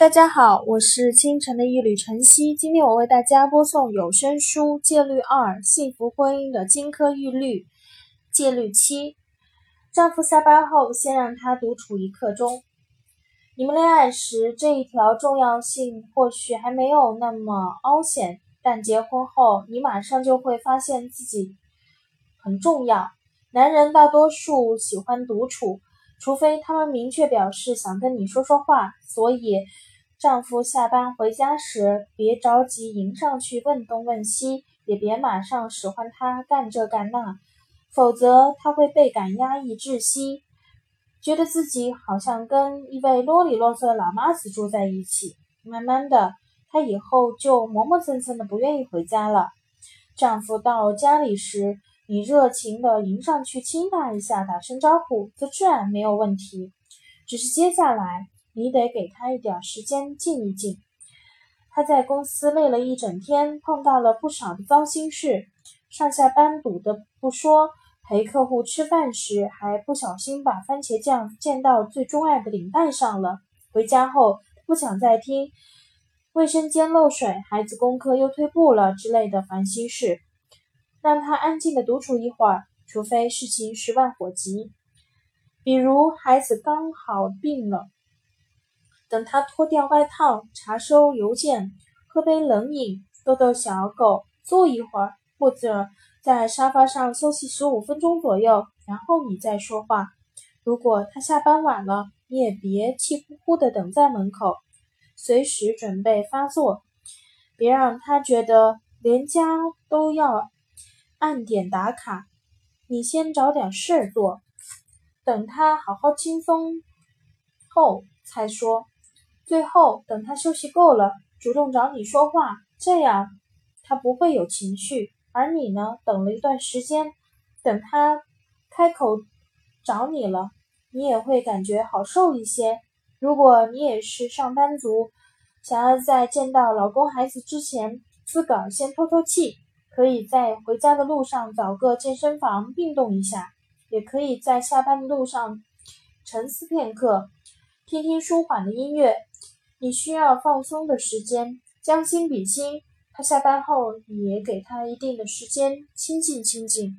大家好，我是清晨的一缕晨曦。今天我为大家播送有声书《戒律二：幸福婚姻的金科玉律》。戒律七：丈夫下班后，先让他独处一刻钟。你们恋爱时，这一条重要性或许还没有那么凹显，但结婚后，你马上就会发现自己很重要。男人大多数喜欢独处，除非他们明确表示想跟你说说话，所以。丈夫下班回家时，别着急迎上去问东问西，也别马上使唤他干这干那，否则他会倍感压抑窒息，觉得自己好像跟一位啰里啰嗦的老妈子住在一起。慢慢的，他以后就磨磨蹭蹭的不愿意回家了。丈夫到家里时，你热情的迎上去亲他一下，打声招呼，这自然没有问题。只是接下来。你得给他一点时间静一静。他在公司累了一整天，碰到了不少的糟心事，上下班堵的不说，陪客户吃饭时还不小心把番茄酱溅到最钟爱的领带上了。回家后不想再听卫生间漏水、孩子功课又退步了之类的烦心事，让他安静的独处一会儿，除非事情十万火急，比如孩子刚好病了。等他脱掉外套，查收邮件，喝杯冷饮，逗逗小狗，坐一会儿，或者在沙发上休息十五分钟左右，然后你再说话。如果他下班晚了，你也别气呼呼的等在门口，随时准备发作，别让他觉得连家都要按点打卡。你先找点事儿做，等他好好轻松后才说。最后，等他休息够了，主动找你说话，这样他不会有情绪。而你呢，等了一段时间，等他开口找你了，你也会感觉好受一些。如果你也是上班族，想要在见到老公孩子之前自个儿先透透气，可以在回家的路上找个健身房运动一下，也可以在下班的路上沉思片刻，听听舒缓的音乐。你需要放松的时间，将心比心。他下班后，也给他一定的时间，亲近亲近。